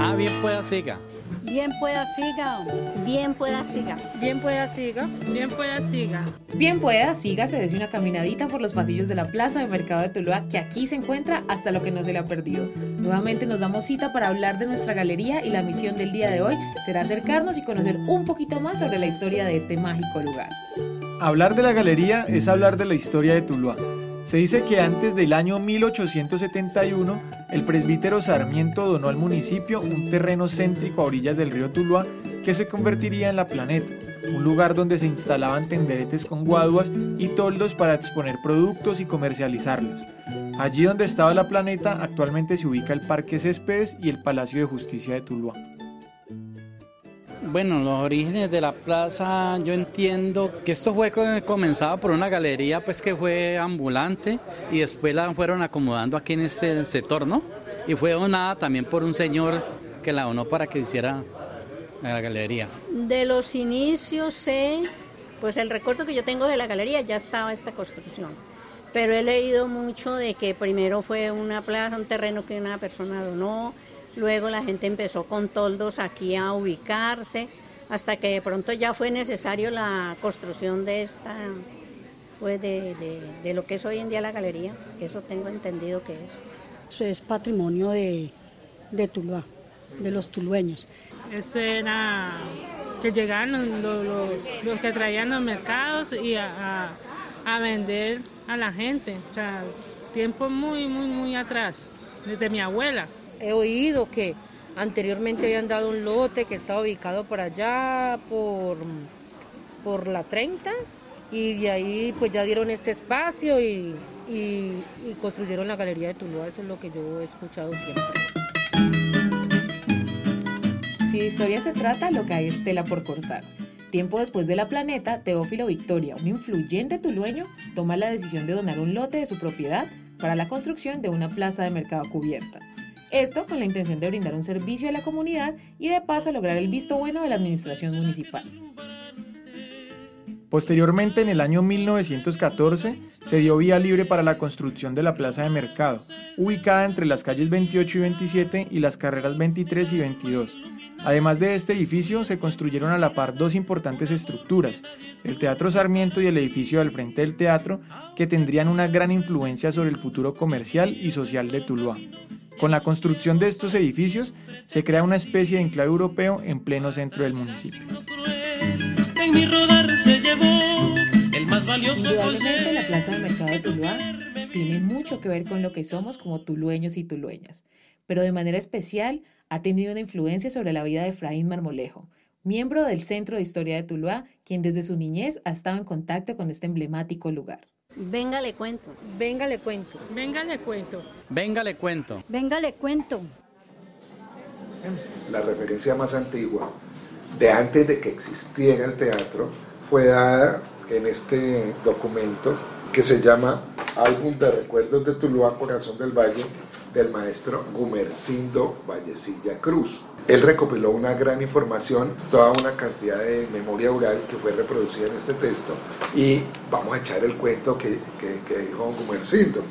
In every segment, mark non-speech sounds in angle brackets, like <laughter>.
Ah, bien pueda siga. Bien pueda siga. Bien pueda siga. Bien pueda siga. Bien pueda siga. Bien pueda siga se desde una caminadita por los pasillos de la plaza de mercado de Tuluá que aquí se encuentra hasta lo que no se le ha perdido. Nuevamente nos damos cita para hablar de nuestra galería y la misión del día de hoy será acercarnos y conocer un poquito más sobre la historia de este mágico lugar. Hablar de la galería es hablar de la historia de Tuluá. Se dice que antes del año 1871, el presbítero Sarmiento donó al municipio un terreno céntrico a orillas del río Tuluá que se convertiría en la Planeta, un lugar donde se instalaban tenderetes con guaduas y toldos para exponer productos y comercializarlos. Allí donde estaba la Planeta actualmente se ubica el Parque Céspedes y el Palacio de Justicia de Tuluá. Bueno, los orígenes de la plaza, yo entiendo que esto fue comenzado por una galería pues que fue ambulante y después la fueron acomodando aquí en este sector, ¿no? Y fue donada también por un señor que la donó para que hiciera la galería. De los inicios sé, pues el recuerdo que yo tengo de la galería ya estaba esta construcción. Pero he leído mucho de que primero fue una plaza, un terreno que una persona donó, Luego la gente empezó con toldos aquí a ubicarse, hasta que de pronto ya fue necesario la construcción de esta, pues de, lo que es hoy en día la galería. Eso tengo entendido que es. Eso es patrimonio de, de Tuluá, de los tulueños. Eso era que llegaban los, los, que traían los mercados y a, a, vender a la gente. O sea, tiempo muy, muy, muy atrás, desde mi abuela he oído que anteriormente habían dado un lote que estaba ubicado por allá, por, por la 30, y de ahí pues ya dieron este espacio y, construyeron la Galería de Tuluá, eso es lo que yo he escuchado siempre. Si de historia se trata, lo que hay es tela por cortar. Tiempo después de la planeta, Teófilo Victoria, un influyente tulueño, toma la decisión de donar un lote de su propiedad para la construcción de una plaza de mercado cubierta. Esto con la intención de brindar un servicio a la comunidad y de paso lograr el visto bueno de la administración municipal. Posteriormente, en el año 1914, se dio vía libre para la construcción de la plaza de mercado, ubicada entre las calles 28 y 27 y las carreras 23 y 22. Además de este edificio, se construyeron a la par dos importantes estructuras, el Teatro Sarmiento y el edificio al frente del teatro, que tendrían una gran influencia sobre el futuro comercial y social de Tuluá. Con la construcción de estos edificios se crea una especie de enclave europeo en pleno centro del municipio. Indudablemente la Plaza de Mercado de Tuluá tiene mucho que ver con lo que somos como tulueños y tulueñas, pero de manera especial ha tenido una influencia sobre la vida de Efraín Marmolejo, miembro del Centro de Historia de Tuluá, quien desde su niñez ha estado en contacto con este emblemático lugar. Venga, le cuento. Venga, le cuento. Venga, le cuento. Venga, le cuento. Venga, le cuento. La referencia más antigua de antes de que existiera el teatro fue dada en este documento que se llama Álbum de Recuerdos de Tuluá, Corazón del Valle, del maestro Gumercindo Vallecilla Cruz. Él recopiló una gran información, toda una cantidad de memoria oral que fue reproducida en este texto y vamos a echar el cuento que, que, dijo Gumercindo.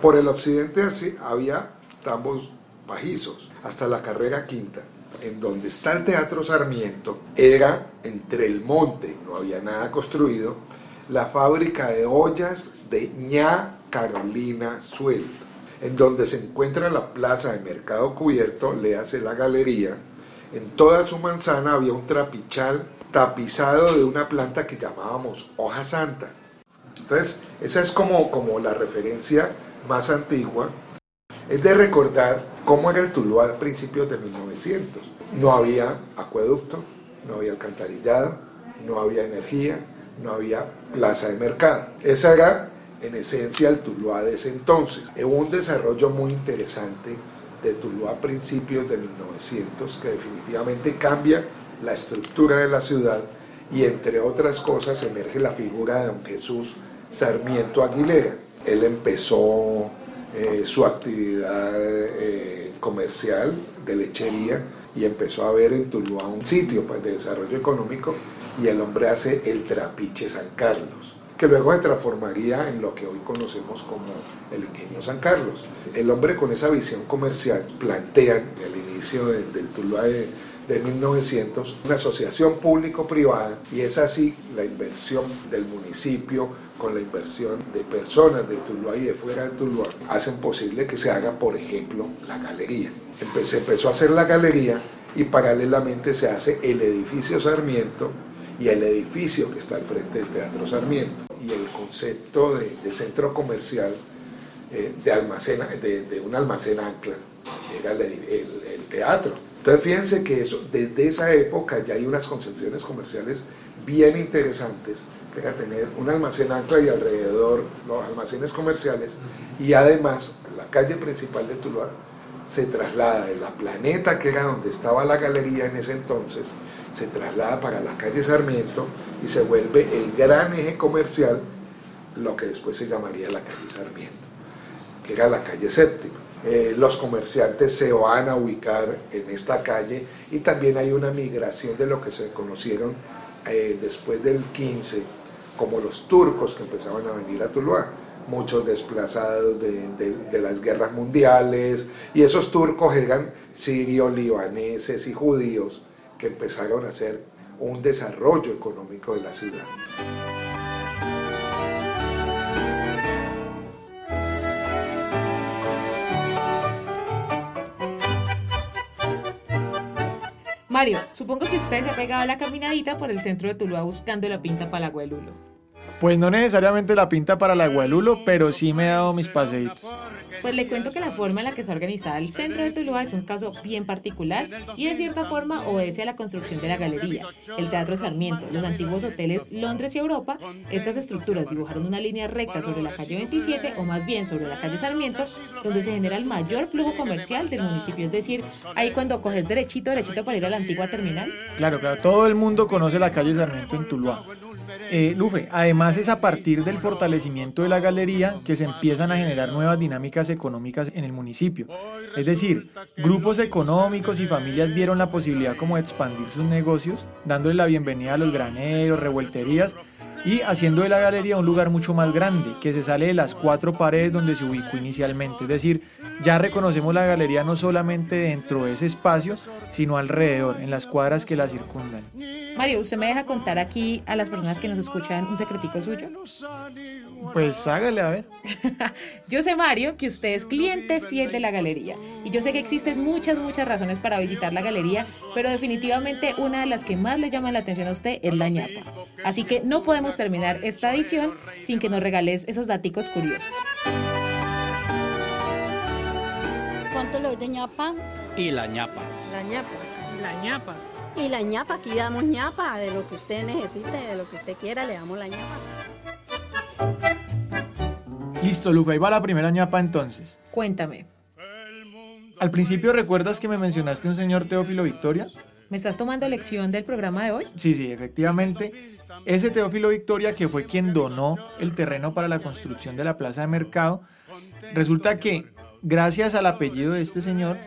Por el occidente había tambos bajizos hasta la carrera quinta, en donde está el Teatro Sarmiento, era entre el monte, no había nada construido, la fábrica de ollas de ña Carolina Suelta en donde se encuentra la plaza de mercado cubierto, le hace la galería, en toda su manzana había un trapichal tapizado de una planta que llamábamos hoja santa. Entonces, esa es como, como la referencia más antigua. Es de recordar cómo era el Tuluá al principios de 1900. No había acueducto, no había alcantarillado, no había energía, no había plaza de mercado. Esa era en esencia el Tuluá de ese entonces. Hubo un desarrollo muy interesante de Tuluá a principios de 1900 que definitivamente cambia la estructura de la ciudad y entre otras cosas emerge la figura de don Jesús Sarmiento Aguilera. Él empezó eh, su actividad eh, comercial de lechería y empezó a ver en Tuluá un sitio pues, de desarrollo económico y el hombre hace el trapiche San Carlos que luego se transformaría en lo que hoy conocemos como el ingenio San Carlos. El hombre con esa visión comercial plantea el inicio del, del Tuluá de, de 1900 una asociación público-privada y es así la inversión del municipio con la inversión de personas de Tuluá y de fuera de Tuluá hacen posible que se haga, por ejemplo, la galería. Se empezó a hacer la galería y paralelamente se hace el edificio Sarmiento y el edificio que está al frente del Teatro Sarmiento y el concepto de, de centro comercial eh, de, almacén, de, de, un almacén ancla era el, el, el, teatro. Entonces fíjense que eso, desde esa época ya hay unas concepciones comerciales bien interesantes, que tener un almacén ancla y alrededor los almacenes comerciales y además la calle principal de Tuluá se traslada de la Planeta, que era donde estaba la galería en ese entonces, se traslada para la calle Sarmiento y se vuelve el gran eje comercial, lo que después se llamaría la calle Sarmiento, que era la calle séptima. Eh, los comerciantes se van a ubicar en esta calle y también hay una migración de lo que se conocieron eh, después del 15 como los turcos que empezaban a venir a Tuluá muchos desplazados de, las guerras mundiales, y esos turcos eran sirios, libaneses y judíos que empezaron a hacer un desarrollo económico de la ciudad. Mario, supongo que usted se ha pegado a la caminadita por el centro de Tuluá buscando la pinta para la Guelulo. Pues no necesariamente la pinta para la Gualulo, pero sí me he dado mis paseitos. Pues le cuento que la forma en la que está organizada el centro de Tuluá es un caso bien particular y de cierta forma obedece a la construcción de la galería, el Teatro Sarmiento, los antiguos hoteles Londres y Europa. Estas estructuras dibujaron una línea recta sobre la calle 27 o más bien sobre la calle Sarmiento, donde se genera el mayor flujo comercial del municipio, es decir, ahí cuando coges derechito, derechito para ir a la antigua terminal. Claro, claro, todo el mundo conoce la calle Sarmiento en Tuluá. Eh, Lufe, además es a partir del fortalecimiento de la galería que se empiezan a generar nuevas dinámicas económicas en el municipio. Es decir, grupos económicos y familias vieron la posibilidad como de expandir sus negocios, dándole la bienvenida a los graneros, revuelterías y haciendo de la galería un lugar mucho más grande, que se sale de las cuatro paredes donde se ubicó inicialmente. Es decir, ya reconocemos la galería no solamente dentro de ese espacio, sino alrededor, en las cuadras que la circundan. Mario, ¿usted me deja contar aquí a las personas que nos escuchan un secretico suyo? Pues hágale a ver. <laughs> yo sé, Mario, que usted es cliente fiel de la galería. Y yo sé que existen muchas, muchas razones para visitar la galería, pero definitivamente una de las que más le llama la atención a usted es la ñapa. Así que no podemos terminar esta edición sin que nos regales esos daticos curiosos. ¿Cuánto le doy de ñapa? Y la ñapa. La ñapa. La ñapa. Y la ñapa, aquí damos ñapa, de lo que usted necesite, de lo que usted quiera, le damos la ñapa. Listo, Lufa, ahí va la primera ñapa entonces. Cuéntame. Al principio, ¿recuerdas que me mencionaste un señor Teófilo Victoria? ¿Me estás tomando lección del programa de hoy? Sí, sí, efectivamente. Ese Teófilo Victoria, que fue quien donó el terreno para la construcción de la plaza de mercado, resulta que gracias al apellido de este señor,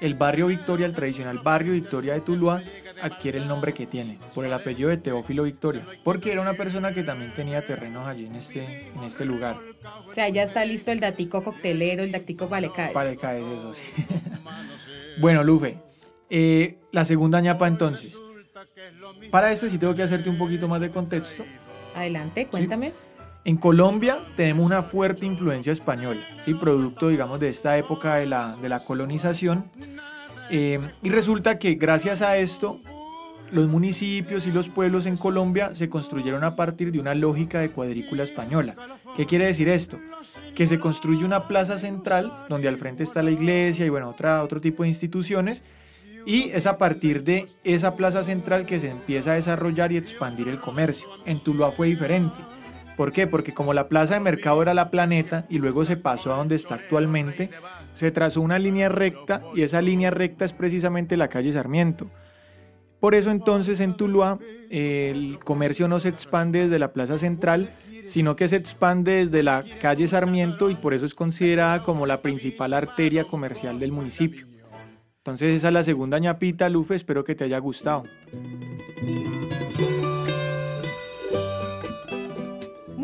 el barrio Victoria, el tradicional barrio Victoria de Tuluá, adquiere el nombre que tiene, por el apellido de Teófilo Victoria, porque era una persona que también tenía terrenos allí en este, en este lugar. O sea, ya está listo el datico coctelero, el datico valecaes. Valecaes, eso sí. <laughs> bueno, Lufe, eh, la segunda ñapa entonces. Para este sí tengo que hacerte un poquito más de contexto. Adelante, cuéntame. ¿Sí? En Colombia tenemos una fuerte influencia española, ¿sí? producto, digamos, de esta época de la, de la colonización. Eh, y resulta que gracias a esto, los municipios y los pueblos en Colombia se construyeron a partir de una lógica de cuadrícula española. ¿Qué quiere decir esto? Que se construye una plaza central donde al frente está la iglesia y bueno, otra, otro tipo de instituciones. Y es a partir de esa plaza central que se empieza a desarrollar y expandir el comercio. En Tuluá fue diferente. ¿Por qué? Porque como la plaza de mercado era la planeta y luego se pasó a donde está actualmente, se trazó una línea recta y esa línea recta es precisamente la calle Sarmiento. Por eso entonces en Tuluá el comercio no se expande desde la plaza central, sino que se expande desde la calle Sarmiento y por eso es considerada como la principal arteria comercial del municipio. Entonces esa es la segunda ñapita, Lufe, espero que te haya gustado.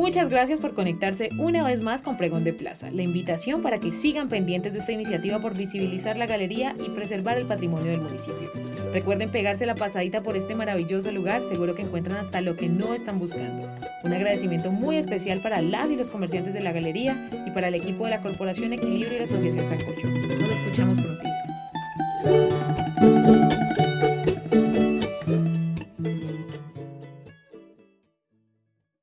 Muchas gracias por conectarse una vez más con Pregón de Plaza. La invitación para que sigan pendientes de esta iniciativa por visibilizar la galería y preservar el patrimonio del municipio. Recuerden pegarse la pasadita por este maravilloso lugar, seguro que encuentran hasta lo que no están buscando. Un agradecimiento muy especial para las y los comerciantes de la galería y para el equipo de la Corporación Equilibrio y la Asociación Sancocho. Nos escuchamos pronto.